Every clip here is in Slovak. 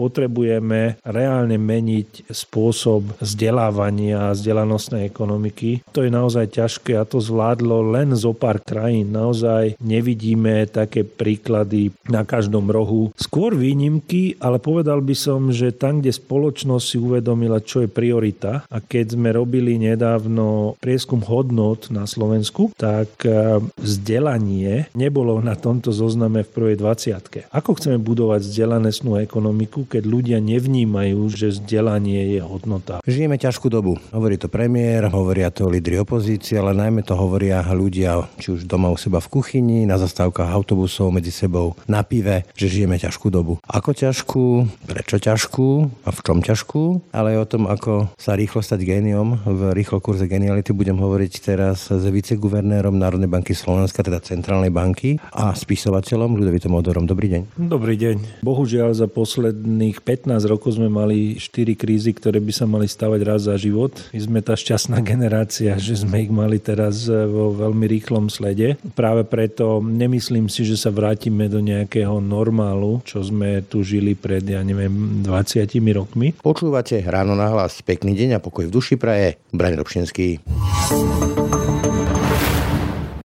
potrebujeme reálne meniť spôsob vzdelávania a vzdelanostnej ekonomiky. To je naozaj ťažké a to zvládlo len zo pár krajín. Naozaj nevidíme také príklady na každom rohu. Skôr výnimky, ale povedal by som, že tam, kde spoločnosť si uvedomila, čo je priorita a keď sme robili nedávno prieskum hodnot na Slovensku, tak e, vzdelanie nebolo na tomto zozname v prvej 20. Ako chceme budovať vzdelanostnú ekonomiku, keď ľudia nevnímajú, že vzdelanie je hodnota. Žijeme ťažkú dobu. Hovorí to premiér, hovoria to lídry opozície, ale najmä to hovoria ľudia, či už doma u seba v kuchyni, na zastávkach autobusov medzi sebou, na pive, že žijeme ťažkú dobu. Ako ťažkú, prečo ťažkú a v čom ťažkú, ale aj o tom, ako sa rýchlo stať géniom. V rýchlo kurze geniality budem hovoriť teraz s viceguvernérom Národnej banky Slovenska, teda Centrálnej banky a spisovateľom Ľudovitom Odorom. Dobrý deň. Dobrý deň. Bohužiaľ za posledný posledných 15 rokov sme mali 4 krízy, ktoré by sa mali stavať raz za život. My sme tá šťastná generácia, že sme ich mali teraz vo veľmi rýchlom slede. Práve preto nemyslím si, že sa vrátime do nejakého normálu, čo sme tu žili pred, ja neviem, 20 rokmi. Počúvate ráno na hlas. Pekný deň a pokoj v duši praje. Braň Robšinský.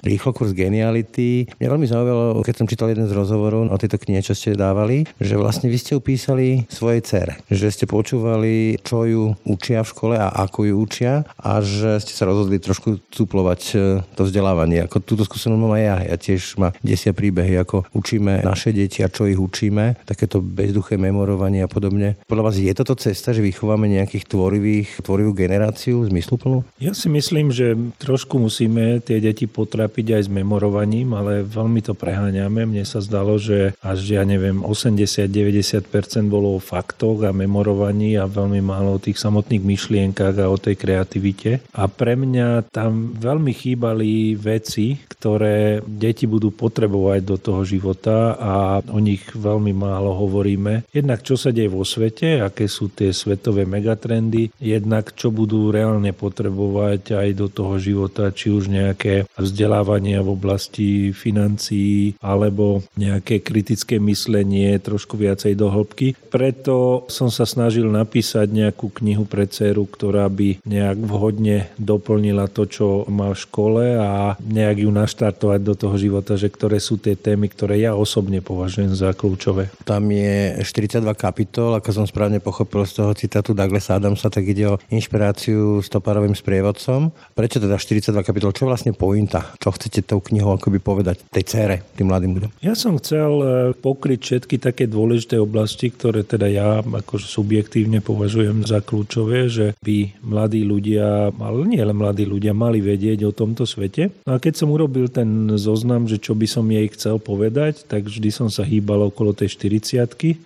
Rýchlo kurz geniality. Mňa veľmi zaujímalo, keď som čítal jeden z rozhovorov o tejto knihe, čo ste dávali, že vlastne vy ste upísali svojej cere. Že ste počúvali, čo ju učia v škole a ako ju učia a že ste sa rozhodli trošku suplovať e, to vzdelávanie. Ako túto skúsenosť mám aj ja. Ja tiež ma desia príbehy, ako učíme naše deti a čo ich učíme. Takéto bezduché memorovanie a podobne. Podľa vás je toto cesta, že vychováme nejakých tvorivých, tvorivú generáciu zmysluplnú? Ja si myslím, že trošku musíme tie deti potrapiť trápiť aj s memorovaním, ale veľmi to preháňame. Mne sa zdalo, že až, ja neviem, 80-90% bolo o faktoch a memorovaní a veľmi málo o tých samotných myšlienkach a o tej kreativite. A pre mňa tam veľmi chýbali veci, ktoré deti budú potrebovať do toho života a o nich veľmi málo hovoríme. Jednak čo sa deje vo svete, aké sú tie svetové megatrendy, jednak čo budú reálne potrebovať aj do toho života, či už nejaké vzdelávanie vzdelávania v oblasti financií alebo nejaké kritické myslenie trošku viacej do hĺbky. Preto som sa snažil napísať nejakú knihu pre dceru, ktorá by nejak vhodne doplnila to, čo má v škole a nejak ju naštartovať do toho života, že ktoré sú tie témy, ktoré ja osobne považujem za kľúčové. Tam je 42 kapitol, ako som správne pochopil z toho citátu Douglas Adamsa, tak ide o inšpiráciu stoparovým sprievodcom. Prečo teda 42 kapitol? Čo vlastne pointa? Čo chcete tou knihou akoby povedať tej cére, tým mladým ľuďom? Ja som chcel e, pokryť všetky také dôležité oblasti, ktoré teda ja akože subjektívne považujem za kľúčové, že by mladí ľudia, ale nie len mladí ľudia, mali vedieť o tomto svete. No a keď som urobil ten zoznam, že čo by som jej chcel povedať, tak vždy som sa hýbal okolo tej 40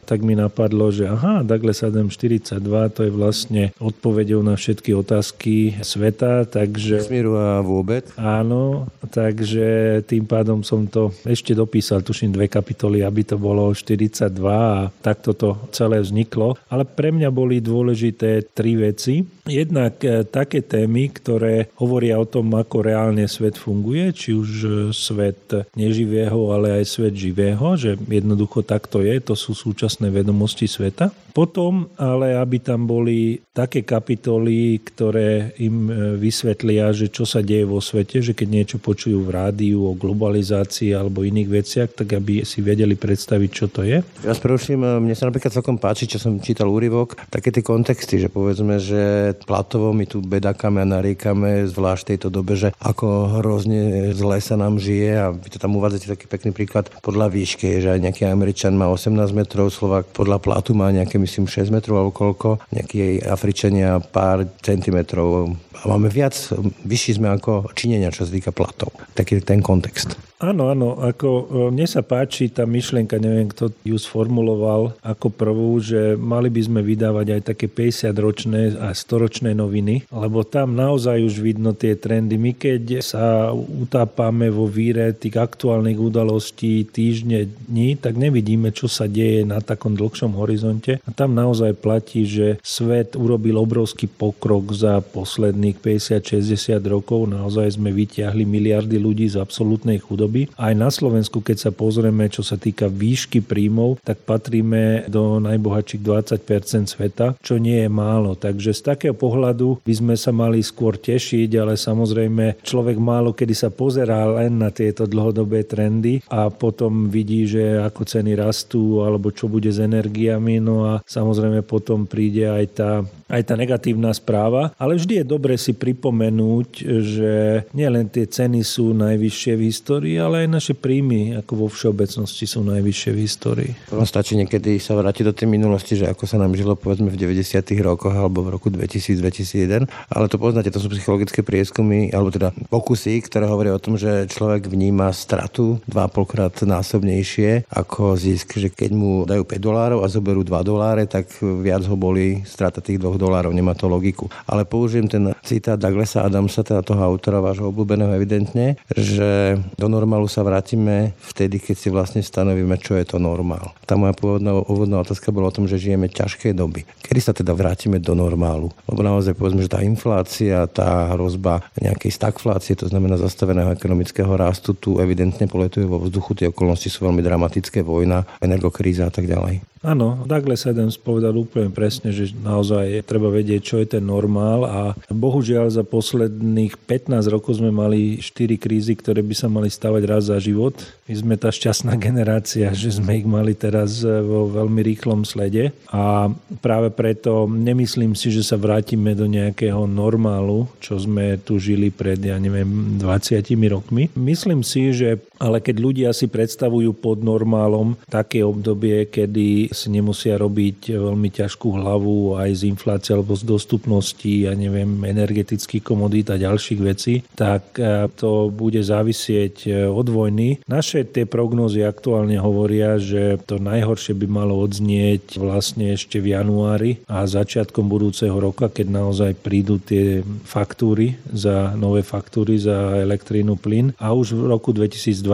tak mi napadlo, že aha, Douglas Adam 42, to je vlastne odpovedou na všetky otázky sveta, takže... Smíru a vôbec. Áno, takže tým pádom som to ešte dopísal, tuším, dve kapitoly, aby to bolo 42 a takto to celé vzniklo. Ale pre mňa boli dôležité tri veci. Jednak e, také témy, ktoré hovoria o tom, ako reálne svet funguje, či už e, svet neživého, ale aj svet živého, že jednoducho takto je, to sú súčasné vedomosti sveta. Potom ale, aby tam boli také kapitoly, ktoré im e, vysvetlia, že čo sa deje vo svete, že keď niečo počujú v rádiu o globalizácii alebo iných veciach, tak aby si vedeli predstaviť, čo to je. Ja preruším, e, mne sa napríklad celkom páči, čo som čítal úryvok, také tie kontexty, že povedzme, že platovo my tu bedakáme a nariekame, zvlášť tejto dobe, že ako hrozne zle sa nám žije a vy to tam uvádzate taký pekný príklad podľa výšky, že aj nejaký Američan má 18 metrov, Slovak podľa platu má nejaké myslím 6 metrov alebo koľko, nejakí Afričania pár centimetrov a máme viac, vyšší sme ako Číňania, čo sa týka platov. Taký ten kontext. Áno, áno, ako e, mne sa páči tá myšlienka, neviem, kto ju sformuloval ako prvú, že mali by sme vydávať aj také 50-ročné a 100-ročné noviny, lebo tam naozaj už vidno tie trendy. My keď sa utápame vo víre tých aktuálnych udalostí týždne, dní, tak nevidíme, čo sa deje na takom dlhšom horizonte. A tam naozaj platí, že svet urobil obrovský pokrok za posledných 50-60 rokov. Naozaj sme vyťahli miliardy ľudí z absolútnej chudoby chudoby. Aj na Slovensku, keď sa pozrieme, čo sa týka výšky príjmov, tak patríme do najbohatších 20% sveta, čo nie je málo. Takže z takého pohľadu by sme sa mali skôr tešiť, ale samozrejme človek málo kedy sa pozerá len na tieto dlhodobé trendy a potom vidí, že ako ceny rastú alebo čo bude s energiami. No a samozrejme potom príde aj tá, aj tá negatívna správa. Ale vždy je dobre si pripomenúť, že nielen tie ceny sú najvyššie v histórii, ale aj naše príjmy ako vo všeobecnosti sú najvyššie v histórii. Ono stačí niekedy sa vrátiť do tej minulosti, že ako sa nám žilo povedzme v 90. rokoch alebo v roku 2000-2001, ale to poznáte, to sú psychologické prieskumy, alebo teda pokusy, ktoré hovoria o tom, že človek vníma stratu 2,5 krát násobnejšie ako zisk, že keď mu dajú 5 dolárov a zoberú 2 doláre, tak viac ho boli strata tých 2 dolárov, nemá to logiku. Ale použijem ten citát Douglasa Adamsa, teda toho autora vášho obľúbeného evidentne, že do normálu sa vrátime vtedy, keď si vlastne stanovíme, čo je to normál. Tá moja pôvodná úvodná otázka bola o tom, že žijeme ťažké doby. Kedy sa teda vrátime do normálu? Lebo naozaj povedzme, že tá inflácia, tá hrozba nejakej stagflácie, to znamená zastaveného ekonomického rastu, tu evidentne poletuje vo vzduchu. Tie okolnosti sú veľmi dramatické, vojna, energokríza a tak ďalej. Áno, Douglas Adams povedal úplne presne, že naozaj treba vedieť, čo je ten normál a bohužiaľ za posledných 15 rokov sme mali 4 krízy, ktoré by sa mali stavať raz za život. My sme tá šťastná generácia, že sme ich mali teraz vo veľmi rýchlom slede a práve preto nemyslím si, že sa vrátime do nejakého normálu, čo sme tu žili pred, ja neviem, 20 rokmi. Myslím si, že ale keď ľudia si predstavujú pod normálom také obdobie, kedy si nemusia robiť veľmi ťažkú hlavu aj z inflácie alebo z dostupnosti, ja neviem, energetických komodít a ďalších vecí, tak e, to bude závisieť e, od vojny. Naše tie prognózy aktuálne hovoria, že to najhoršie by malo odznieť vlastne ešte v januári a začiatkom budúceho roka, keď naozaj prídu tie faktúry za nové faktúry za elektrínu, plyn a už v roku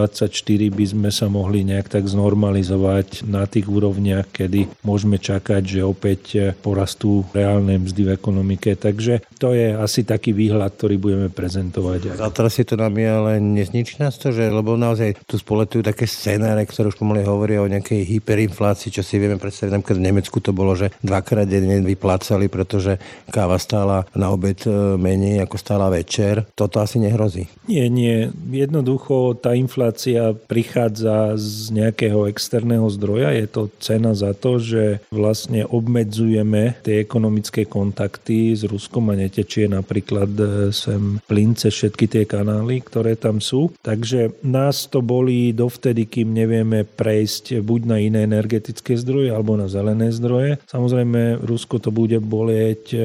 2024 by sme sa mohli nejak tak znormalizovať na tých úrovniach, kedy môžeme čakať, že opäť porastú reálne mzdy v ekonomike. Takže to je asi taký výhľad, ktorý budeme prezentovať. A teraz si to nami, ale nezničí nás to, že, lebo naozaj tu spoletujú také scenáre, ktoré už pomaly hovoria o nejakej hyperinflácii, čo si vieme predstaviť. Napríklad v Nemecku to bolo, že dvakrát denne vyplácali, pretože káva stála na obed e, menej ako stála večer. Toto asi nehrozí. Nie, nie. Jednoducho tá inflácia prichádza z nejakého externého zdroja. Je to cena za to, že vlastne obmedzujeme tie ekonomické kontakty s Ruskom a netečie napríklad e, sem plince všetky tie kanály, ktoré tam sú. Takže nás to bolí dovtedy, kým nevieme prejsť buď na iné energetické zdroje alebo na zelené zdroje. Samozrejme, Rusko to bude bolieť e,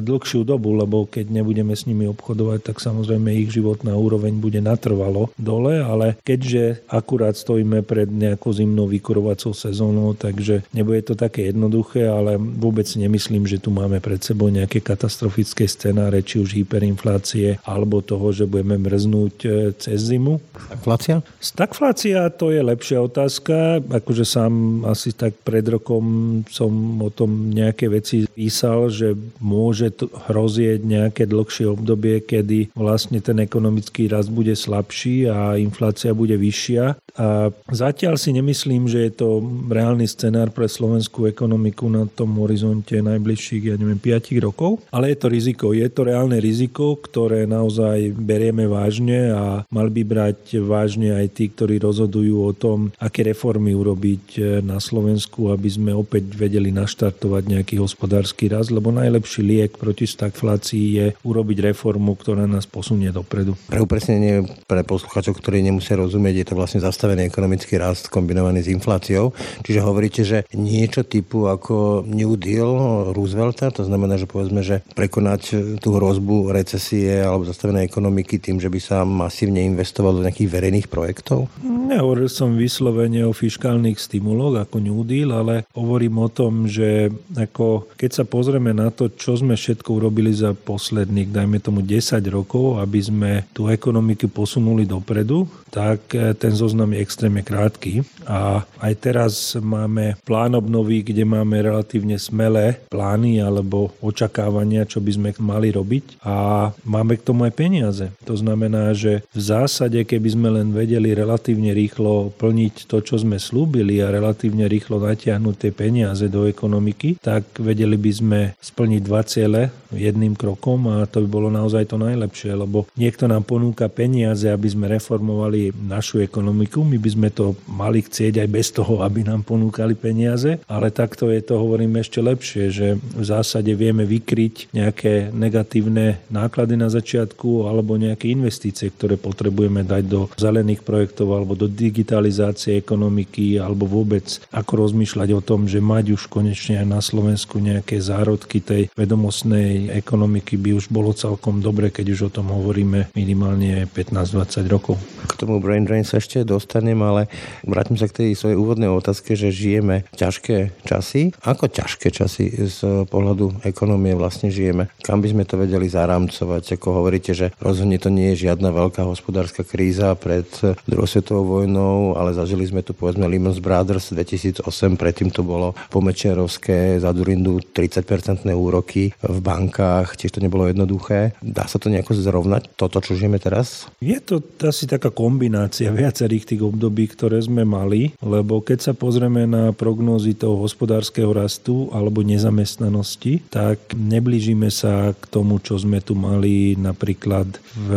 dlhšiu dobu, lebo keď nebudeme s nimi obchodovať, tak samozrejme ich životná úroveň bude natrvalo dole, ale keďže akurát stojíme pred nejakou zimnou vykurovacou sezónou, takže že nebude to také jednoduché, ale vôbec nemyslím, že tu máme pred sebou nejaké katastrofické scenáre, či už hyperinflácie, alebo toho, že budeme mrznúť e, cez zimu. Stagflácia? Stagflácia to je lepšia otázka. Akože sám asi tak pred rokom som o tom nejaké veci písal, že môže hrozieť nejaké dlhšie obdobie, kedy vlastne ten ekonomický rast bude slabší a inflácia bude vyššia. A zatiaľ si nemyslím, že je to reálny scenár pre slovenskú ekonomiku na tom horizonte najbližších, ja neviem, 5 rokov. Ale je to riziko, je to reálne riziko, ktoré naozaj berieme vážne a mal by brať vážne aj tí, ktorí rozhodujú o tom, aké reformy urobiť na Slovensku, aby sme opäť vedeli naštartovať nejaký hospodársky rast, lebo najlepší liek proti stagflácii je urobiť reformu, ktorá nás posunie dopredu. Pre upresnenie pre posluchačov, ktorí nemusia rozumieť, je to vlastne zastavený ekonomický rast kombinovaný s infláciou. Čiže hovoríte, že niečo typu ako New Deal Roosevelta, to znamená, že povedzme, že prekonať tú hrozbu recesie alebo zastavenej ekonomiky tým, že by sa masívne investovalo do nejakých verejných projektov? Nehovoril som vyslovene o fiskálnych stimuloch ako New Deal, ale hovorím o tom, že ako keď sa pozrieme na to, čo sme všetko urobili za posledných, dajme tomu 10 rokov, aby sme tú ekonomiku posunuli dopredu, tak eh, ten zoznam je extrémne krátky. A aj teraz máme plán obnovy, kde máme relatívne smelé plány alebo očakávania, čo by sme mali robiť a máme k tomu aj peniaze. To znamená, že v zásade, keby sme len vedeli relatívne rýchlo plniť to, čo sme slúbili a relatívne rýchlo natiahnuť tie peniaze do ekonomiky, tak vedeli by sme splniť dva ciele jedným krokom a to by bolo naozaj to najlepšie, lebo niekto nám ponúka peniaze, aby sme reformovali našu ekonomiku, my by sme to mali chcieť aj bez toho, aby nám ponúkali peniaze, ale takto je to, hovorím, ešte lepšie, že v zásade vieme vykryť nejaké negatívne náklady na začiatku alebo nejaké investície, ktoré potrebujeme dať do zelených projektov alebo do digitalizácie ekonomiky alebo vôbec ako rozmýšľať o tom, že mať už konečne aj na Slovensku nejaké zárodky tej vedomostnej ekonomiky by už bolo celkom dobre, keď už o tom hovoríme minimálne 15-20 rokov. K tomu brain drain sa ešte dostanem, ale vrátim sa k tej svojej úvodnej otázke, že žijeme ťažké časy. Ako ťažké časy z pohľadu ekonomie vlastne žijeme? Kam by sme to vedeli zarámcovať? Ako hovoríte, že rozhodne to nie je žiadna veľká hospodárska kríza pred druhou svetovou vojnou, ale zažili sme tu povedzme Lehman Brothers 2008, predtým to bolo pomečerovské za Durindu 30-percentné úroky v bankách, tiež to nebolo jednoduché. Dá sa to nejako zrovnať, toto, čo žijeme teraz? Je to asi taká kombinácia viacerých tých období, ktoré sme mali, lebo keď sa pozrieme na prognózy toho hospodárskeho rastu alebo nezamestnanosti, tak neblížime sa k tomu, čo sme tu mali napríklad v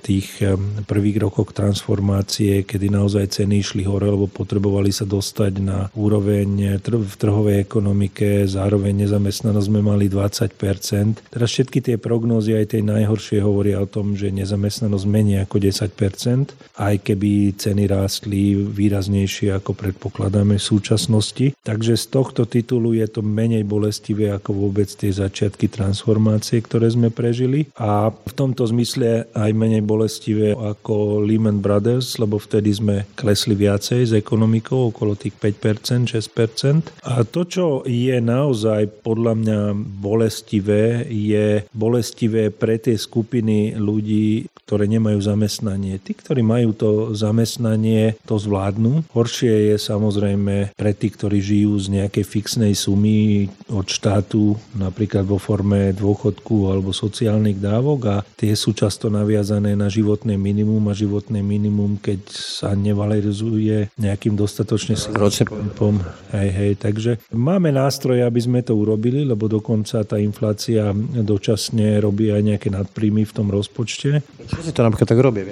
tých prvých rokoch transformácie, kedy naozaj ceny išli hore, lebo potrebovali sa dostať na úroveň v trhovej ekonomike, zároveň nezamestnanosť sme mali 20%. Teraz všetky tie prognózy, aj tie najhoršie, hovoria o tom, že nezamestnanosť menej ako 10%, aj keby ceny rástli výraznejšie, ako predpokladáme v súčasnosti. Takže z tohto titulu je to menej bolestivé ako vôbec tie začiatky transformácie, ktoré sme prežili a v tomto zmysle aj menej bolestivé ako Lehman Brothers, lebo vtedy sme klesli viacej s ekonomikou, okolo tých 5%, 6%. A to, čo je naozaj podľa mňa bolestivé, je bolestivé pre tie skupiny ľudí, ktoré nemajú zamestnanie. Tí, ktorí majú to zamestnanie, to zvládnu. Horšie je samozrejme pre tí, ktorí žijú z nejakej fixnej sumy od štátu, napríklad vo forme dôchodku alebo sociálnych dávok a tie sú často naviazané na životné minimum a životné minimum, keď sa nevalorizuje nejakým dostatočne tempom. Hej, hej, takže máme nástroje, aby sme to urobili, lebo dokonca tá inflácia dočasne robí aj nejaké nadpríjmy v tom rozpočte. Čo si to napríklad tak robí?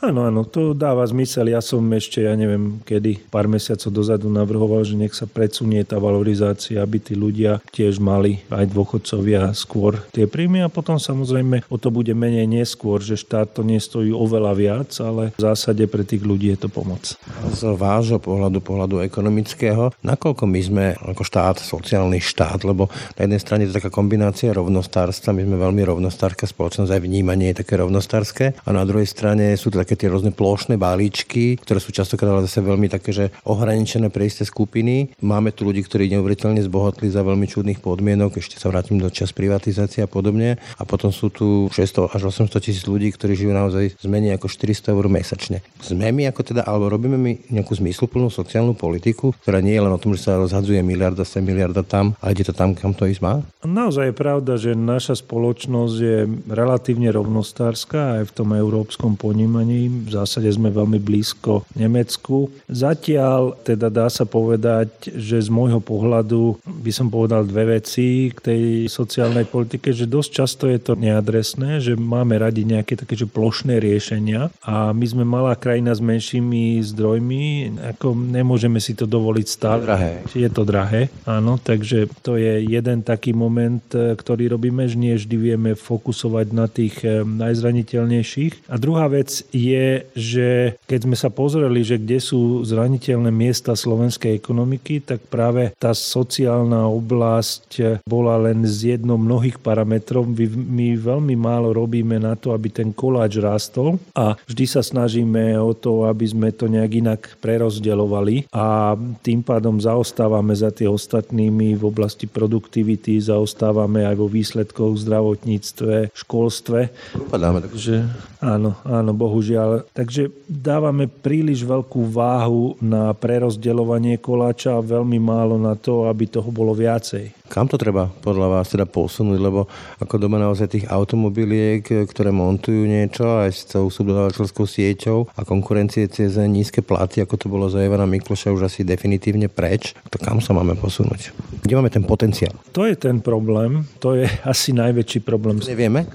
Áno, áno, to dáva zmysel. Ja som ešte, ja neviem, kedy, pár mesiacov dozadu navrhoval, že nech sa predsunie tá valorizácia, aby tí ľudia tiež mali, aj dôchodcovia, skôr tie príjmy a potom samozrejme o to bude menej neskôr, že štát to nestojí oveľa viac, ale v zásade pre tých ľudí je to pomoc. Z vášho pohľadu, pohľadu ekonomického, nakoľko my sme ako štát, sociálny štát, lebo na jednej strane je to taká kombinácia rovnostárstva, my sme veľmi rovnostárska spoločnosť, aj vnímanie je také rovnostárske a na druhej strane sú to také také tie rôzne plošné balíčky, ktoré sú častokrát ale zase veľmi také, že ohraničené pre isté skupiny. Máme tu ľudí, ktorí neuveriteľne zbohatli za veľmi čudných podmienok, ešte sa vrátim do čas privatizácie a podobne. A potom sú tu 600 až 800 tisíc ľudí, ktorí žijú naozaj z menej ako 400 eur mesačne. Sme my ako teda, alebo robíme my nejakú zmysluplnú sociálnu politiku, ktorá nie je len o tom, že sa rozhadzuje miliarda sem, miliarda tam, ale ide to tam, kam to ísť má? Naozaj je pravda, že naša spoločnosť je relatívne rovnostárska aj v tom európskom ponímaní my v zásade sme veľmi blízko Nemecku. Zatiaľ teda dá sa povedať, že z môjho pohľadu by som povedal dve veci k tej sociálnej politike, že dosť často je to neadresné, že máme radi nejaké také že plošné riešenia a my sme malá krajina s menšími zdrojmi, ako nemôžeme si to dovoliť stále. Drahé. Je to drahé, áno, takže to je jeden taký moment, ktorý robíme, že nie vždy vieme fokusovať na tých eh, najzraniteľnejších. A druhá vec je, že keď sme sa pozreli, že kde sú zraniteľné miesta slovenskej ekonomiky, tak práve tá sociálna oblasť bola len z jednou mnohých parametrov. My veľmi málo robíme na to, aby ten koláč rástol a vždy sa snažíme o to, aby sme to nejak inak prerozdeľovali a tým pádom zaostávame za tie ostatnými v oblasti produktivity, zaostávame aj vo výsledkoch v zdravotníctve, školstve. Upadáme. Takže áno, áno, bohužiaľ. Takže dávame príliš veľkú váhu na prerozdeľovanie koláča a veľmi málo na to, aby toho bolo viacej. Kam to treba podľa vás teda posunúť, lebo ako doma naozaj tých automobiliek, ktoré montujú niečo aj s tou subdodávateľskou sieťou a konkurencie cez nízke platy, ako to bolo za Ivana Mikloša už asi definitívne preč, to kam sa máme posunúť? Kde máme ten potenciál? To je ten problém, to je asi najväčší problém. Nevieme?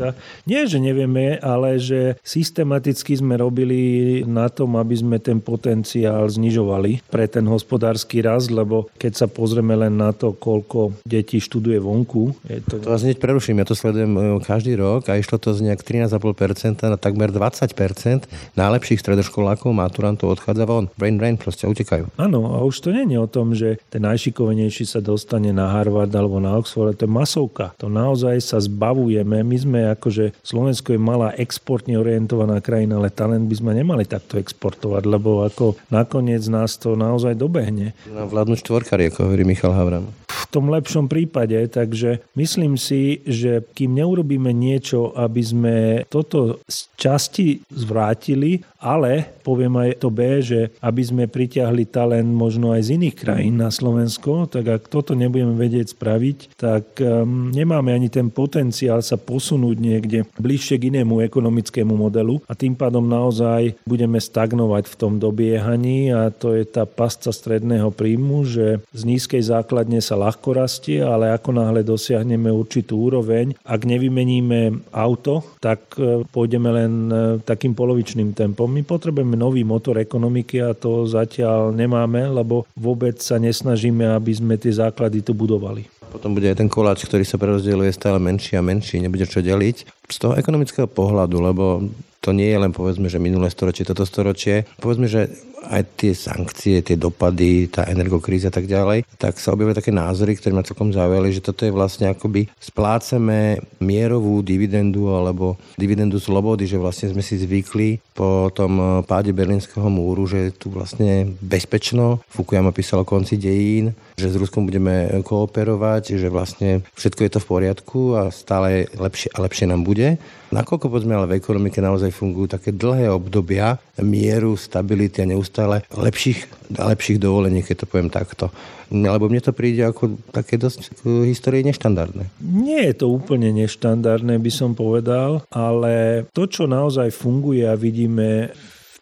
Nie, že nevieme, ale že systematicky sme robili na tom, aby sme ten potenciál znižovali pre ten hospodársky rast, lebo keď sa pozrieme len na to, koľko detí detí študuje vonku. Je to... to vás hneď preruším, ja to sledujem e, každý rok a išlo to z nejak 13,5% na takmer 20% najlepších stredoškolákov, maturantov odchádza von. Brain brain proste utekajú. Áno, a už to nie je o tom, že ten najšikovnejší sa dostane na Harvard alebo na Oxford, to je masovka. To naozaj sa zbavujeme. My sme akože, Slovensko je malá exportne orientovaná krajina, ale talent by sme nemali takto exportovať, lebo ako nakoniec nás to naozaj dobehne. Na vládnu štvorkari, ako hovorí Michal Havran. V tom lepšom prípade. Takže myslím si, že kým neurobíme niečo, aby sme toto z časti zvrátili, ale poviem aj to B, že aby sme pritiahli talent možno aj z iných krajín na Slovensko, tak ak toto nebudeme vedieť spraviť, tak um, nemáme ani ten potenciál sa posunúť niekde bližšie k inému ekonomickému modelu. A tým pádom naozaj budeme stagnovať v tom dobiehaní a to je tá pasca stredného príjmu, že z nízkej základne sa ľahko rastie, ale ako náhle dosiahneme určitú úroveň, ak nevymeníme auto, tak e, pôjdeme len e, takým polovičným tempom my potrebujeme nový motor ekonomiky a to zatiaľ nemáme, lebo vôbec sa nesnažíme, aby sme tie základy tu budovali. Potom bude aj ten koláč, ktorý sa prerozdeľuje stále menší a menší, nebude čo deliť. Z toho ekonomického pohľadu, lebo to nie je len povedzme, že minulé storočie, toto storočie. Povedzme, že aj tie sankcie, tie dopady, tá energokríza a tak ďalej, tak sa objavili také názory, ktoré ma celkom zaujali, že toto je vlastne akoby splácame mierovú dividendu alebo dividendu slobody, že vlastne sme si zvykli po tom páde Berlínskeho múru, že tu vlastne bezpečno, Fukuyama písal o konci dejín, že s Ruskom budeme kooperovať, že vlastne všetko je to v poriadku a stále lepšie a lepšie nám bude. Nakoľko povedzme ale v ekonomike naozaj fungujú také dlhé obdobia mieru, stability a neustále lepších, lepších dovolení, keď to poviem takto. Lebo mne to príde ako také dosť v histórii neštandardné. Nie je to úplne neštandardné, by som povedal, ale to, čo naozaj funguje a vidíme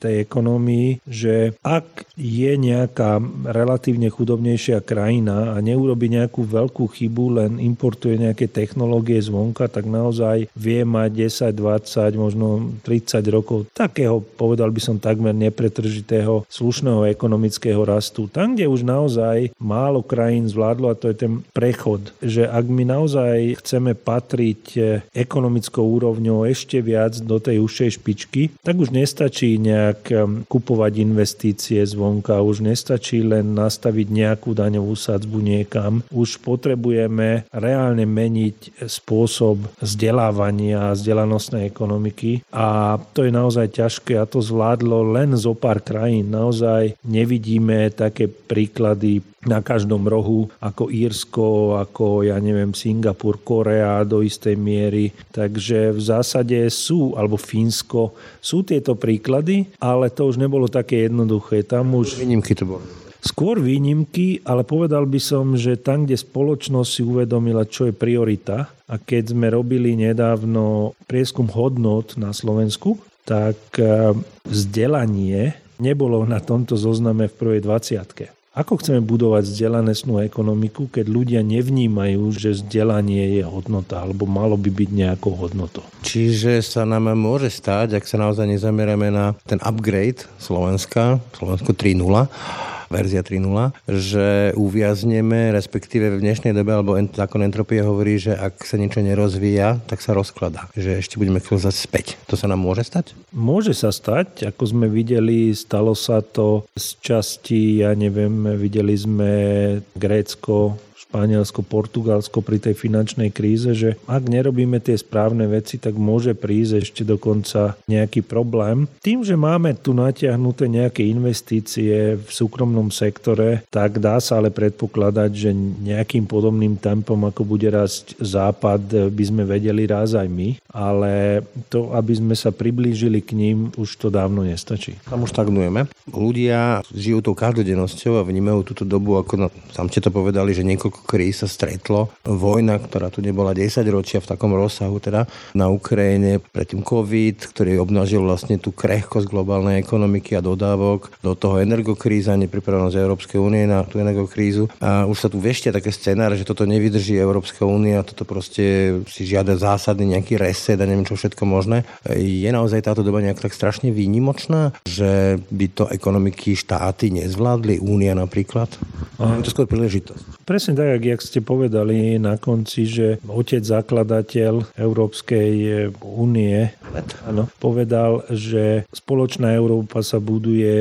tej ekonomii, že ak je nejaká relatívne chudobnejšia krajina a neurobi nejakú veľkú chybu, len importuje nejaké technológie zvonka, tak naozaj vie mať 10, 20, možno 30 rokov takého, povedal by som takmer nepretržitého slušného ekonomického rastu. Tam, kde už naozaj málo krajín zvládlo, a to je ten prechod, že ak my naozaj chceme patriť ekonomickou úrovňou ešte viac do tej užšej špičky, tak už nestačí nejak nejak kupovať investície zvonka. Už nestačí len nastaviť nejakú daňovú sadzbu niekam. Už potrebujeme reálne meniť spôsob vzdelávania a vzdelanostnej ekonomiky a to je naozaj ťažké a to zvládlo len zo pár krajín. Naozaj nevidíme také príklady na každom rohu, ako Írsko, ako ja neviem, Singapur, Korea do istej miery. Takže v zásade sú, alebo Fínsko, sú tieto príklady, ale to už nebolo také jednoduché. Tam už... Výnimky to boli. Skôr výnimky, ale povedal by som, že tam, kde spoločnosť si uvedomila, čo je priorita, a keď sme robili nedávno prieskum hodnot na Slovensku, tak e, vzdelanie nebolo na tomto zozname v prvej 20. Ako chceme budovať vzdelanostnú ekonomiku, keď ľudia nevnímajú, že vzdelanie je hodnota, alebo malo by byť nejakou hodnotou? Čiže sa nám môže stať, ak sa naozaj nezameriame na ten upgrade Slovenska, Slovensko 3.0, verzia 3.0, že uviazneme, respektíve v dnešnej dobe, alebo zákon entropie hovorí, že ak sa niečo nerozvíja, tak sa rozkladá. Že ešte budeme klzať späť. To sa nám môže stať? Môže sa stať. Ako sme videli, stalo sa to z časti, ja neviem, videli sme Grécko, Španielsko, Portugalsko pri tej finančnej kríze, že ak nerobíme tie správne veci, tak môže prísť ešte dokonca nejaký problém. Tým, že máme tu natiahnuté nejaké investície v súkromnom sektore, tak dá sa ale predpokladať, že nejakým podobným tempom, ako bude rásť západ, by sme vedeli raz aj my, ale to, aby sme sa priblížili k ním, už to dávno nestačí. Tam už stagnujeme. Ľudia žijú tou každodennosťou a vnímajú túto dobu, ako no, sám ste to povedali, že niekoľko kríz sa stretlo. Vojna, ktorá tu nebola 10 ročia v takom rozsahu teda na Ukrajine, predtým COVID, ktorý obnažil vlastne tú krehkosť globálnej ekonomiky a dodávok, do toho energokríza, nepripravenosť Európskej únie na tú energokrízu. A už sa tu veštia také scenáre, že toto nevydrží Európska únia, toto proste si žiada zásadný nejaký reset a neviem čo všetko možné. Je naozaj táto doba nejak tak strašne výnimočná, že by to ekonomiky štáty nezvládli, únia napríklad? Je to skôr príležitosť. Presne tak, jak ste povedali na konci, že otec zakladateľ Európskej únie povedal, že spoločná Európa sa buduje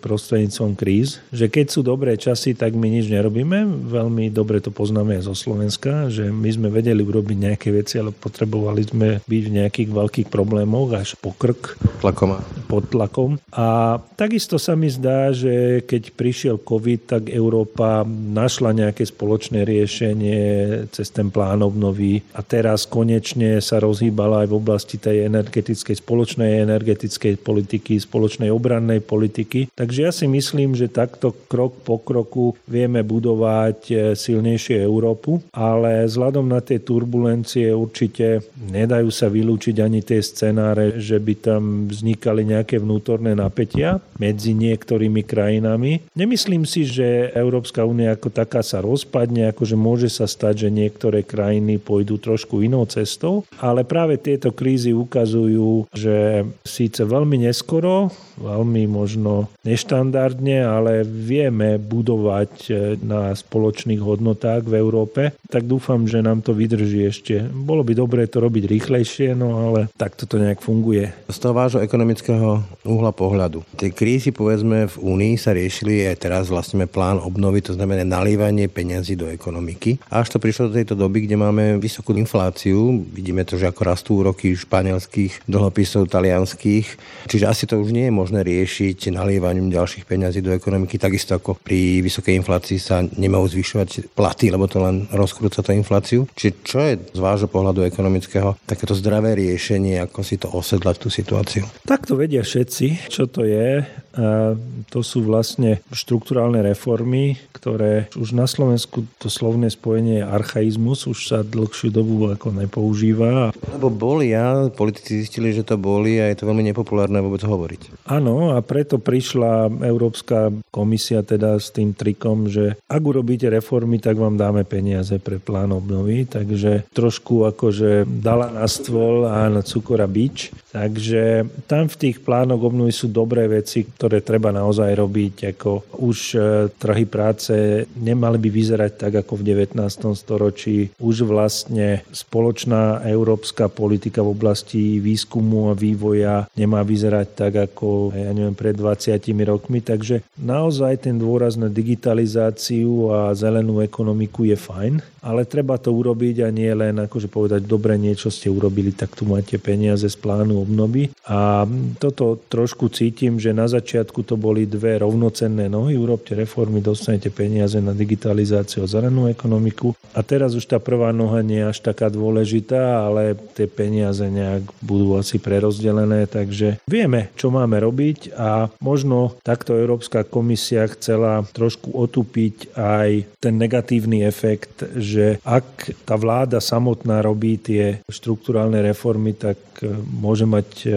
prostredníctvom kríz, že keď sú dobré časy, tak my nič nerobíme. Veľmi dobre to poznáme aj zo Slovenska, že my sme vedeli urobiť nejaké veci, ale potrebovali sme byť v nejakých veľkých problémoch až po krk. Tlakom. Pod tlakom. A takisto sa mi zdá, že keď prišiel COVID, tak Európa našla nejaké spoločné riešenie cez ten plán obnovy a teraz konečne sa rozhýbala aj v oblasti tej energetickej, spoločnej energetickej politiky, spoločnej obrannej politiky. Takže ja si myslím, že takto krok po kroku vieme budovať e, silnejšie Európu, ale vzhľadom na tie turbulencie určite nedajú sa vylúčiť ani tie scenáre, že by tam vznikali nejaké vnútorné napätia medzi niektorými krajinami. Nemyslím si, že Európska únia ako taká sa rozpadne, akože môže sa stať, že niektoré krajiny pôjdu trošku inou cestou, ale práve tieto krízy ukazujú, že síce veľmi neskoro, veľmi možno neštandardne, ale vieme budovať e, na spoločných hodnotách v Európe, tak dúfam, že nám to vydrží ešte. Bolo by dobré to robiť rýchlejšie, no ale takto to nejak funguje. Z toho vášho ekonomického uhla pohľadu. Tie krízy, povedzme, v Únii sa riešili aj teraz vlastne plán obnovy, to znamená nalívanie peňazí ekonomiky. A až to prišlo do tejto doby, kde máme vysokú infláciu, vidíme to, že ako rastú úroky španielských dlhopisov, talianských, čiže asi to už nie je možné riešiť nalievaním ďalších peňazí do ekonomiky, takisto ako pri vysokej inflácii sa nemajú zvyšovať platy, lebo to len rozkrúca tú infláciu. Čiže čo je z vášho pohľadu ekonomického takéto zdravé riešenie, ako si to osedlať tú situáciu? Tak to vedia všetci, čo to je. A to sú vlastne štruktúrálne reformy, ktoré už na Slovensku to slovné spojenie je archaizmus, už sa dlhšiu dobu ako nepoužíva. Lebo boli a politici zistili, že to boli a je to veľmi nepopulárne vôbec hovoriť. Áno a preto prišla Európska komisia teda s tým trikom, že ak urobíte reformy, tak vám dáme peniaze pre plán obnovy, takže trošku akože dala na stôl a na cukor a bič. Takže tam v tých plánoch obnovy sú dobré veci, ktoré treba naozaj robiť. Ako už e, trhy práce nemali by vyzerať tak ako v 19. storočí. Už vlastne spoločná európska politika v oblasti výskumu a vývoja nemá vyzerať tak ako ja neviem, pred 20 rokmi. Takže naozaj ten dôraz na digitalizáciu a zelenú ekonomiku je fajn, ale treba to urobiť a nie len akože povedať, dobre, niečo ste urobili, tak tu máte peniaze z plánu obnovy. A toto trošku cítim, že na začiatku to boli dve rovnocenné nohy, urobte reformy, dostanete peniaze na digitalizáciu a zelenú ekonomiku. A teraz už tá prvá noha nie je až taká dôležitá, ale tie peniaze nejak budú asi prerozdelené, takže vieme, čo máme robiť a možno takto Európska komisia chcela trošku otupiť aj ten negatívny efekt, že ak tá vláda samotná robí tie štruktúrálne reformy, tak e, môže mať e,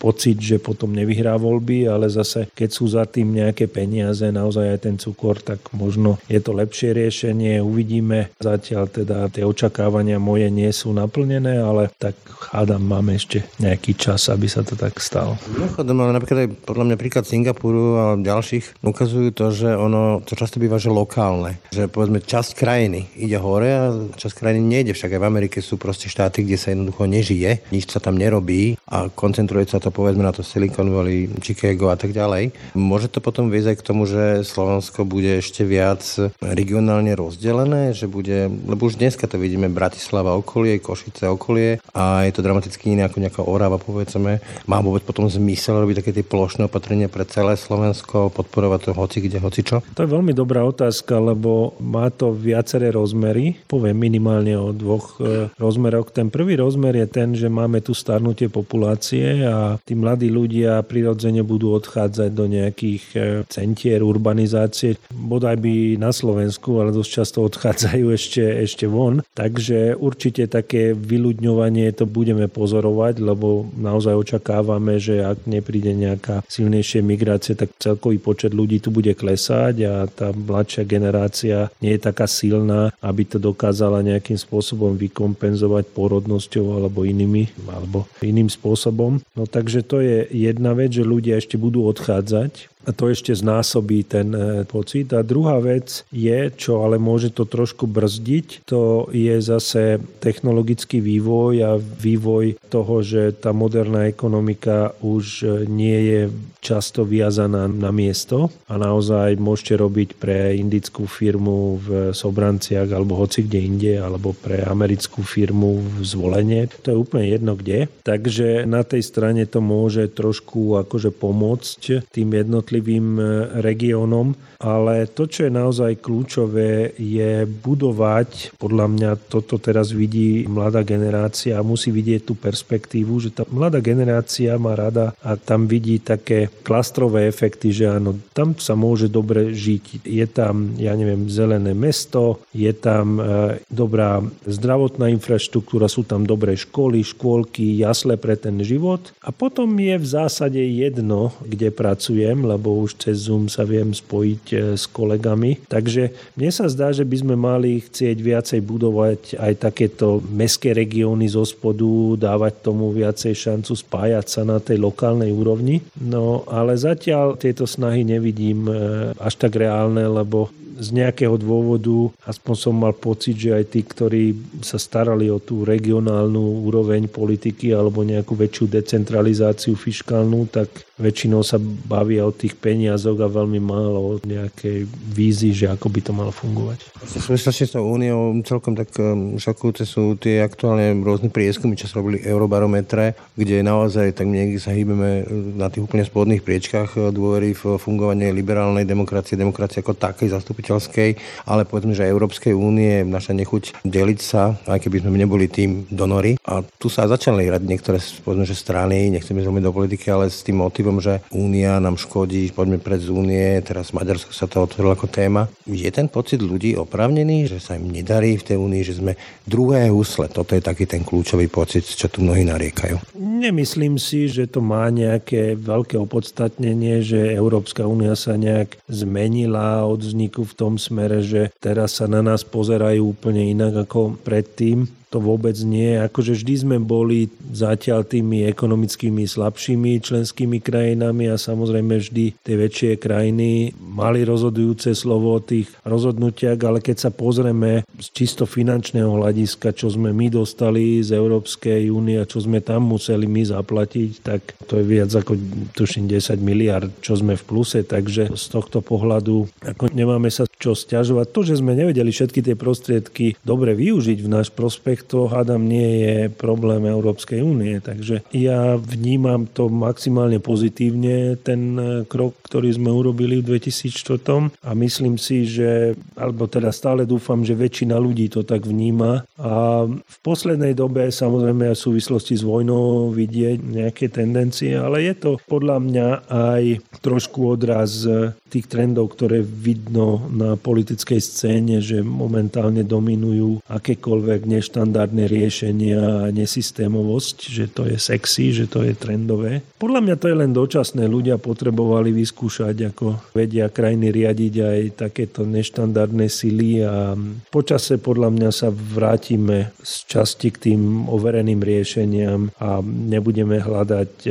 pocit, že potom nevyhrá voľby, ale zase keď sú za tým nejaké peniaze, naozaj aj ten cukor, tak možno je to lepšie riešenie. Uvidíme. Zatiaľ teda tie očakávania moje nie sú naplnené, ale tak hádam, máme ešte nejaký čas, aby sa to tak stalo. Mimochodom, ale napríklad aj podľa mňa príklad Singapuru a ďalších ukazujú to, že ono to často býva, že lokálne. Že povedzme časť krajiny ide hore a časť krajiny nejde. Však aj v Amerike sú proste štáty, kde sa jednoducho nežije, nič sa tam nerobí a koncentruje sa to povedzme na to Silicon Valley, Chicago a tak ďalej. Môže to potom viesť aj k tomu, že Slovensko bude ešte viac regionálne rozdelené, že bude, lebo už dneska to vidíme Bratislava okolie, Košice okolie a je to dramaticky iné ako nejaká Orava povedzme. Má vôbec potom zmysel robiť také tie plošné opatrenia pre celé Slovensko, podporovať to hoci kde, hoci čo? To je veľmi dobrá otázka, lebo má to viaceré rozmery. Poviem minimálne o dvoch e, rozmeroch. Ten prvý rozmer je ten, že máme tu starnutie populácie a tí mladí ľudia prirodzene budú odchádzať do nejakých e, centier urbanizácie. Bodaj by na Slovensku, ale dosť často odchádzajú ešte, ešte von. Takže určite také vyľudňovanie to budeme pozorovať, lebo naozaj očakávame, že ak nepríde nejaká silnejšia migrácia, tak celkový počet ľudí tu bude klesať a tá mladšia generácia nie je taká silná, aby to dokázala nejakým spôsobom vykompenzovať porodnosťou alebo inými, alebo iným spôsobom. No takže to je jedna vec, že ľudia ešte budú odchádzať to ešte znásobí ten e, pocit. A druhá vec je, čo ale môže to trošku brzdiť, to je zase technologický vývoj a vývoj toho, že tá moderná ekonomika už e, nie je často viazaná na miesto a naozaj môžete robiť pre indickú firmu v Sobranciach alebo hoci kde inde, alebo pre americkú firmu v Zvolenie. To je úplne jedno kde. Takže na tej strane to môže trošku akože pomôcť tým jednotlivým jednotlivým e, regiónom, ale to, čo je naozaj kľúčové, je budovať, podľa mňa toto teraz vidí mladá generácia a musí vidieť tú perspektívu, že tá mladá generácia má rada a tam vidí také klastrové efekty, že áno, tam sa môže dobre žiť. Je tam, ja neviem, zelené mesto, je tam e, dobrá zdravotná infraštruktúra, sú tam dobré školy, škôlky, jasle pre ten život a potom je v zásade jedno, kde pracujem, lebo lebo už cez Zoom sa viem spojiť e, s kolegami. Takže mne sa zdá, že by sme mali chcieť viacej budovať aj takéto mestské regióny zo spodu, dávať tomu viacej šancu spájať sa na tej lokálnej úrovni. No ale zatiaľ tieto snahy nevidím e, až tak reálne, lebo z nejakého dôvodu, aspoň som mal pocit, že aj tí, ktorí sa starali o tú regionálnu úroveň politiky alebo nejakú väčšiu decentralizáciu fiskálnu, tak väčšinou sa bavia o tých peniazoch a veľmi málo o nejakej vízii, že ako by to malo fungovať. V súvislosti s tou úniou celkom tak um, šokujúce sú tie aktuálne rôzne prieskumy, čo sa robili eurobarometre, kde naozaj tak niekde sa hýbeme na tých úplne spodných priečkách uh, dôvery v fungovanie liberálnej demokracie, demokracie ako takej zastupiteľskej, ale povedzme, že Európskej únie, naša nechuť deliť sa, aj keby sme neboli tým donory. A tu sa začali hrať niektoré povedzme, že strany, nechceme ísť do politiky, ale s tým motivom motivom, že Únia nám škodí, poďme pred z Únie, teraz Maďarsko sa to otvorilo ako téma. Je ten pocit ľudí opravnený, že sa im nedarí v tej Únii, že sme druhé husle. Toto je taký ten kľúčový pocit, čo tu mnohí nariekajú. Nemyslím si, že to má nejaké veľké opodstatnenie, že Európska únia sa nejak zmenila od vzniku v tom smere, že teraz sa na nás pozerajú úplne inak ako predtým to vôbec nie. Akože vždy sme boli zatiaľ tými ekonomickými slabšími členskými krajinami a samozrejme vždy tie väčšie krajiny mali rozhodujúce slovo o tých rozhodnutiach, ale keď sa pozrieme z čisto finančného hľadiska, čo sme my dostali z Európskej únie a čo sme tam museli my zaplatiť, tak to je viac ako tuším 10 miliard, čo sme v pluse, takže z tohto pohľadu ako nemáme sa čo stiažovať. To, že sme nevedeli všetky tie prostriedky dobre využiť v náš prospech, úspech to hádam nie je problém Európskej únie. Takže ja vnímam to maximálne pozitívne, ten krok, ktorý sme urobili v 2004 a myslím si, že, alebo teda stále dúfam, že väčšina ľudí to tak vníma a v poslednej dobe samozrejme aj v súvislosti s vojnou vidieť nejaké tendencie, ale je to podľa mňa aj trošku odraz tých trendov, ktoré vidno na politickej scéne, že momentálne dominujú akékoľvek neštandardné riešenia a nesystémovosť, že to je sexy, že to je trendové. Podľa mňa to je len dočasné. Ľudia potrebovali vyskúšať, ako vedia krajiny riadiť aj takéto neštandardné sily a počase podľa mňa sa vrátime z časti k tým overeným riešeniam a nebudeme hľadať e,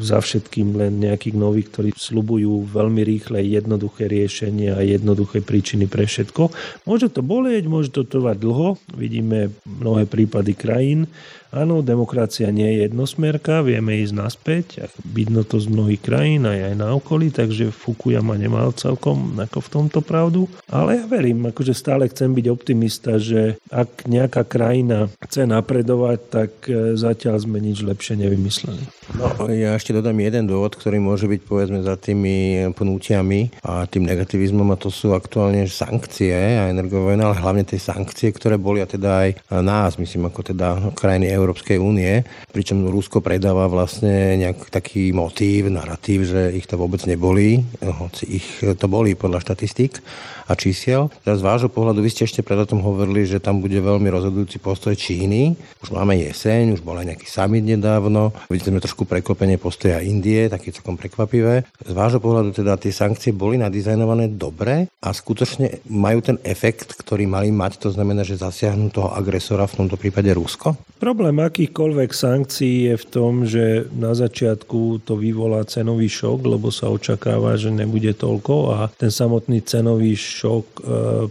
za všetkým len nejakých nových, ktorí slubujú veľmi rýchle rýchle, jednoduché riešenie a jednoduché príčiny pre všetko. Môže to bolieť, môže to trvať dlho. Vidíme mnohé prípady krajín, Áno, demokracia nie je jednosmerka, vieme ísť naspäť, vidno to z mnohých krajín aj, aj na okolí, takže Fukuyama nemal celkom ako v tomto pravdu. Ale ja verím, akože stále chcem byť optimista, že ak nejaká krajina chce napredovať, tak e, zatiaľ sme nič lepšie nevymysleli. No, ja ešte dodám jeden dôvod, ktorý môže byť povedzme za tými pnútiami a tým negativizmom a to sú aktuálne sankcie a energovojna, ale hlavne tie sankcie, ktoré boli a teda aj nás, myslím ako teda krajiny EU Európskej únie, pričom Rusko predáva vlastne nejaký taký motív, narratív, že ich to vôbec neboli, hoci ich to boli podľa štatistík a čísiel. Teraz z vášho pohľadu, vy ste ešte pred tom hovorili, že tam bude veľmi rozhodujúci postoj Číny. Už máme jeseň, už bol aj nejaký summit nedávno. Vidíte sme trošku prekvapenie postoja Indie, také celkom prekvapivé. Z vášho pohľadu teda tie sankcie boli nadizajnované dobre a skutočne majú ten efekt, ktorý mali mať, to znamená, že zasiahnu toho agresora, v tomto prípade Rusko? Problém akýchkoľvek sankcií je v tom, že na začiatku to vyvolá cenový šok, lebo sa očakáva, že nebude toľko a ten samotný cenový šok e,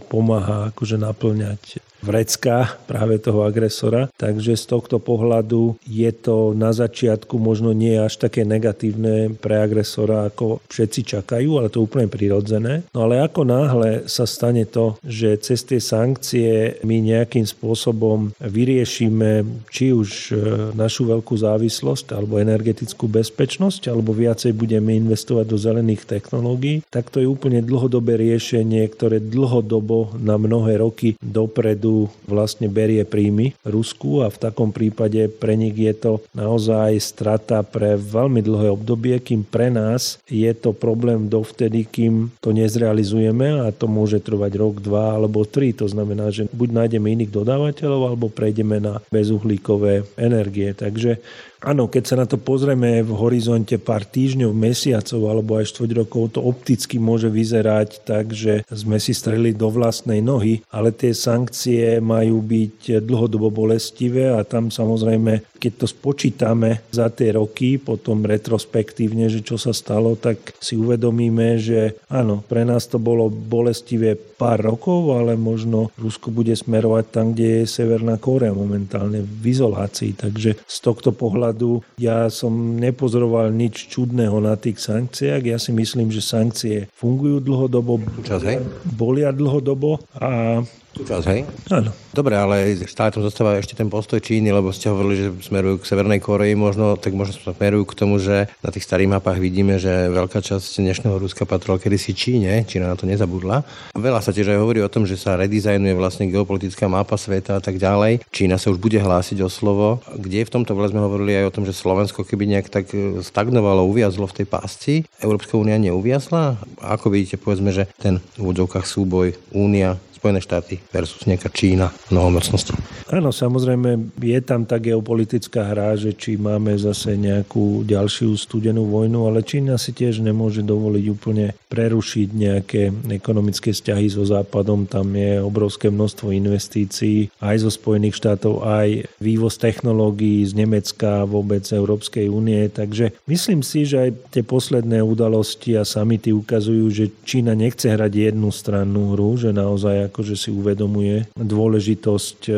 pomáha akože naplňať vrecka práve toho agresora. Takže z tohto pohľadu je to na začiatku možno nie až také negatívne pre agresora, ako všetci čakajú, ale to je úplne prirodzené. No ale ako náhle sa stane to, že cez tie sankcie my nejakým spôsobom vyriešime či už e, našu veľkú závislosť alebo energetickú bezpečnosť, alebo viacej budeme investovať do zelených technológií, tak to je úplne dlhodobé riešenie, ktoré dlhodobo na mnohé roky dopredu vlastne berie príjmy Rusku a v takom prípade pre nich je to naozaj strata pre veľmi dlhé obdobie, kým pre nás je to problém dovtedy, kým to nezrealizujeme a to môže trvať rok, dva alebo tri. To znamená, že buď nájdeme iných dodávateľov alebo prejdeme na bezuhlíkové energie. Takže Áno, keď sa na to pozrieme v horizonte pár týždňov, mesiacov alebo aj štvrť rokov, to opticky môže vyzerať tak, že sme si streli do vlastnej nohy, ale tie sankcie majú byť dlhodobo bolestivé a tam samozrejme, keď to spočítame za tie roky, potom retrospektívne, že čo sa stalo, tak si uvedomíme, že áno, pre nás to bolo bolestivé pár rokov, ale možno Rusko bude smerovať tam, kde je Severná Kórea momentálne v izolácii. Takže z tohto pohľadu pohľadu ja som nepozoroval nič čudného na tých sankciách. Ja si myslím, že sankcie fungujú dlhodobo, Čas, bolia dlhodobo a Čas, hej? Áno. Dobre, ale stále tam zostáva ešte ten postoj Číny, lebo ste hovorili, že smerujú k Severnej Koreji možno, tak možno smerujú k tomu, že na tých starých mapách vidíme, že veľká časť dnešného Ruska patrila kedysi Číne, Čína na to nezabudla. Veľa sa tiež aj hovorí o tom, že sa redizajnuje vlastne geopolitická mapa sveta a tak ďalej. Čína sa už bude hlásiť o slovo. Kde v tomto veľa sme hovorili aj o tom, že Slovensko keby nejak tak stagnovalo, uviazlo v tej pásci, Európska únia neuviazla? Ako vidíte, povedzme, že ten v úvodzovkách súboj Únia Spojené štáty versus nejaká Čína, mnohomocnosti. Áno, samozrejme je tam tá geopolitická hra, že či máme zase nejakú ďalšiu studenú vojnu, ale Čína si tiež nemôže dovoliť úplne prerušiť nejaké ekonomické vzťahy so Západom. Tam je obrovské množstvo investícií aj zo Spojených štátov, aj vývoz technológií z Nemecka, vôbec Európskej únie. Takže myslím si, že aj tie posledné udalosti a samity ukazujú, že Čína nechce hrať jednu strannú hru, že naozaj akože si uvedomuje dôležitosť e,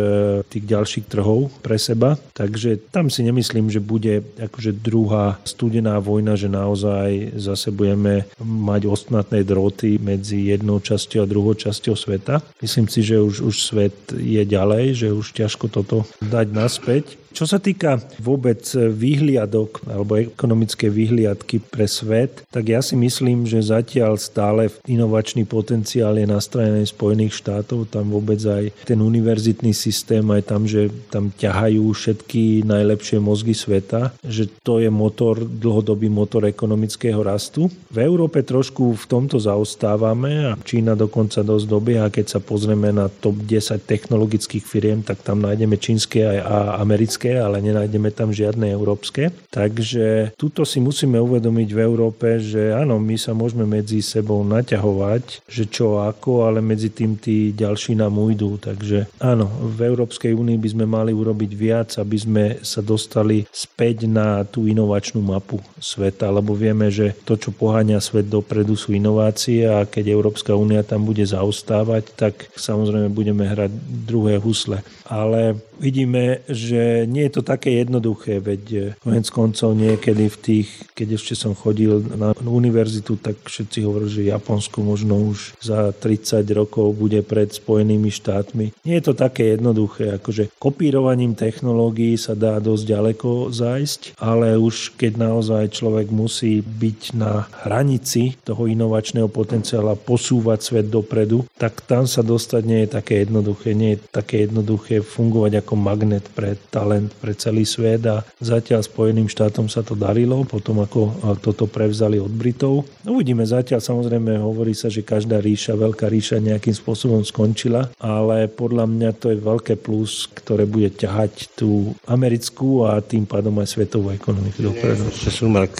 tých ďalších trhov pre seba. Takže tam si nemyslím, že bude akože druhá studená vojna, že naozaj zase budeme mať ostnatné droty medzi jednou časťou a druhou časťou sveta. Myslím si, že už, už svet je ďalej, že už ťažko toto dať naspäť. Čo sa týka vôbec výhliadok alebo ekonomické výhliadky pre svet, tak ja si myslím, že zatiaľ stále inovačný potenciál je na strane Spojených štátov, tam vôbec aj ten univerzitný systém, aj tam, že tam ťahajú všetky najlepšie mozgy sveta, že to je motor, dlhodobý motor ekonomického rastu. V Európe trošku v tomto zaostávame a Čína dokonca dosť dobieha, keď sa pozrieme na top 10 technologických firiem, tak tam nájdeme čínske a americké americké, ale nenájdeme tam žiadne európske. Takže tuto si musíme uvedomiť v Európe, že áno, my sa môžeme medzi sebou naťahovať, že čo ako, ale medzi tým tí ďalší nám ujdú. Takže áno, v Európskej únii by sme mali urobiť viac, aby sme sa dostali späť na tú inovačnú mapu sveta, lebo vieme, že to, čo poháňa svet dopredu, sú inovácie a keď Európska únia tam bude zaostávať, tak samozrejme budeme hrať druhé husle. Ale vidíme, že nie je to také jednoduché, veď eh, konec koncov niekedy v tých, keď ešte som chodil na univerzitu, tak všetci hovorili, že Japonsko možno už za 30 rokov bude pred Spojenými štátmi. Nie je to také jednoduché, akože kopírovaním technológií sa dá dosť ďaleko zájsť, ale už keď naozaj človek musí byť na hranici toho inovačného potenciála, posúvať svet dopredu, tak tam sa dostať nie je také jednoduché. Nie je také jednoduché fungovať ako magnet pre talent pre celý svet a zatiaľ Spojeným štátom sa to darilo, potom ako toto prevzali od Britov. Uvidíme zatiaľ, samozrejme hovorí sa, že každá ríša, veľká ríša nejakým spôsobom skončila, ale podľa mňa to je veľké plus, ktoré bude ťahať tú americkú a tým pádom aj svetovú ekonomiku dopredu. Ešte súmark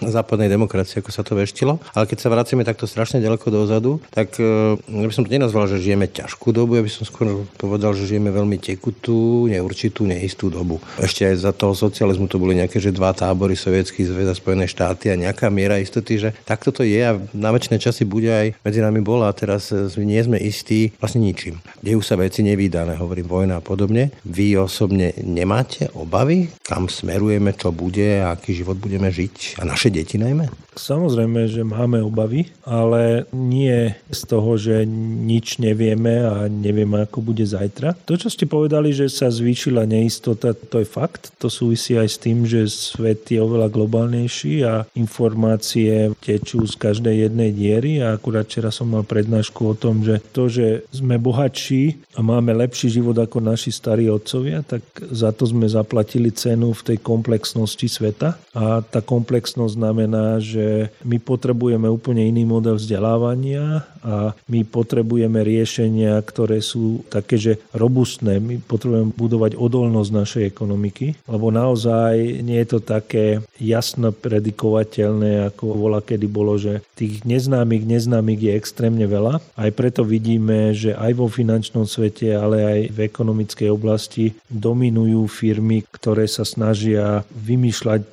západnej demokracie, ako sa to veštilo. Ale keď sa vraciame takto strašne ďaleko dozadu, tak e, ja by som to nenazval, že žijeme ťažkú dobu, ja by som skôr povedal, že žijeme veľmi tekutú, neurčitú, neistú dobu. Ešte aj za toho socializmu to boli nejaké, že dva tábory, sovietský zväz a Spojené štáty a nejaká miera istoty, že takto to je a na väčšie časy bude aj medzi nami bola a teraz nie sme istí vlastne ničím. Dejú sa veci nevýdané, hovorím vojna a podobne. Vy osobne nemáte obavy, kam smerujeme, čo bude aký život budeme žiť a naše deti najmä? Samozrejme, že máme obavy, ale nie z toho, že nič nevieme a nevieme, ako bude zajtra. To, čo ste povedali, že sa zvýšila neistota, to je fakt. To súvisí aj s tým, že svet je oveľa globálnejší a informácie tečú z každej jednej diery a akurát včera som mal prednášku o tom, že to, že sme bohatší a máme lepší život ako naši starí otcovia, tak za to sme zaplatili cenu v tej komplexnosti sveta a tá komplexnosť znamená, že my potrebujeme úplne iný model vzdelávania a my potrebujeme riešenia, ktoré sú také, že robustné. My potrebujeme budovať odolnosť našej ekonomiky, lebo naozaj nie je to také jasno predikovateľné, ako bola kedy bolo, že tých neznámych, neznámych je extrémne veľa. Aj preto vidíme, že aj vo finančnom svete, ale aj v ekonomickej oblasti dominujú firmy, ktoré sa snažia vymýšľať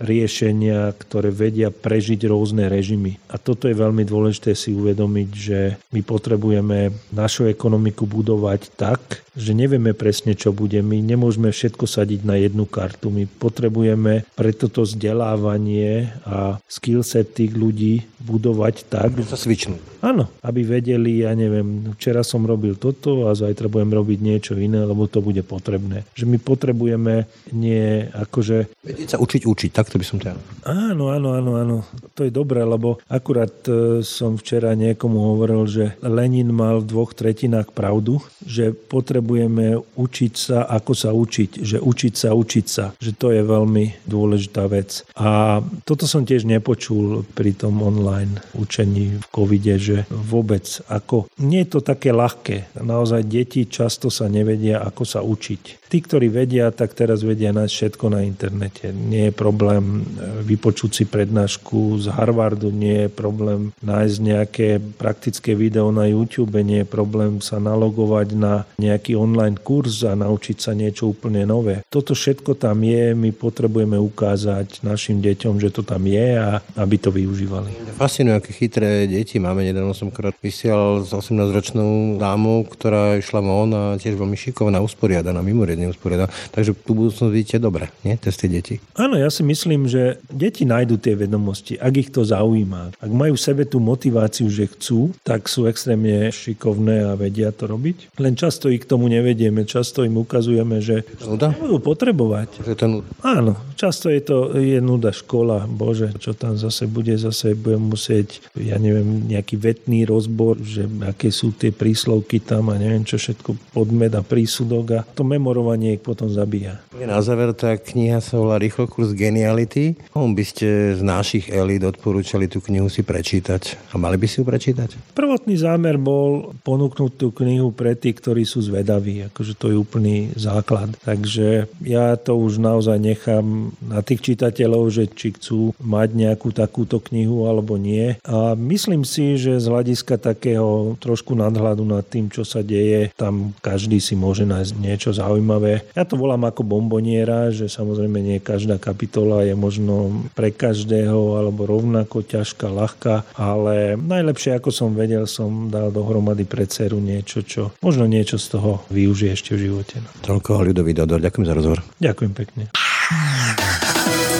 riešenia, ktoré vedia prežiť rôzne režimy. A toto je veľmi dôležité si uvedomiť, uvedomiť, že my potrebujeme našu ekonomiku budovať tak, že nevieme presne, čo bude. My nemôžeme všetko sadiť na jednu kartu. My potrebujeme pre toto vzdelávanie a skillset tých ľudí budovať tak. Sa cvičnú. Áno, aby vedeli, ja neviem, včera som robil toto a zajtra budem robiť niečo iné, lebo to bude potrebné. Že my potrebujeme nie akože... Vedieť sa učiť učiť, takto by som to. Áno, áno, áno, áno. To je dobré, lebo akurát e, som včera niekomu hovoril, že Lenin mal v dvoch tretinách pravdu, že potrebujeme učiť sa, ako sa učiť, že učiť sa, učiť sa, že to je veľmi dôležitá vec. A toto som tiež nepočul pri tom online učení v covide, že vôbec ako... Nie je to také ľahké. Naozaj deti často sa nevedia, ako sa učiť. Tí, ktorí vedia, tak teraz vedia nájsť všetko na internete. Nie je problém e, vypočuť si prednášku z Harvardu, nie je problém nájsť nejaké praktické video na YouTube, nie je problém sa nalogovať na nejaký online kurz a naučiť sa niečo úplne nové. Toto všetko tam je, my potrebujeme ukázať našim deťom, že to tam je a aby to využívali. Fascinuje, aké chytré deti máme. Nedávno som krát vysielal s 18-ročnou dámou, ktorá išla von a tiež veľmi šikovná, usporiadaná, mimoriadne usporiadaná. Takže tu budúcnosť vidíte dobre, nie? Testy deti. Áno, ja si myslím, že deti nájdú tie vedomosti, ak ich to zaujíma. Ak majú v sebe tú motiváciu, že chcú, tak sú extrémne šikovné a vedia to robiť. Len často ich k tomu nevedieme, často im ukazujeme, že nuda? budú potrebovať. Že to nuda. Áno, často je to je nuda škola, bože, čo tam zase bude, zase budem musieť, ja neviem, nejaký vetný rozbor, že aké sú tie príslovky tam a neviem čo všetko, podmed a prísudok a to memorovanie ich potom zabíja. Na záver tá kniha sa volá Rýchlo kurz geniality. Komu by ste z našich elít odporúčali tú knihu si prečítať? A mali by si ju prečítať? Prvotný zámer bol ponúknuť tú knihu pre tých, ktorí sú zvedaví. Akože to je úplný základ. Takže ja to už naozaj nechám na tých čitateľov, že či chcú mať nejakú takúto knihu alebo nie. A myslím si, že z hľadiska takého trošku nadhľadu nad tým, čo sa deje, tam každý si môže nájsť niečo zaujímavé. Ja to volám ako bomboniera, že samozrejme nie každá kapitola je možno pre každého alebo rovnako ťažká, ľahká, ale najlepšie, ako som vedel, som dal dohromady pre dceru niečo, čo možno niečo z toho využije ešte v živote. Toľko ľudový Dodor. Ďakujem za rozhovor. Ďakujem pekne.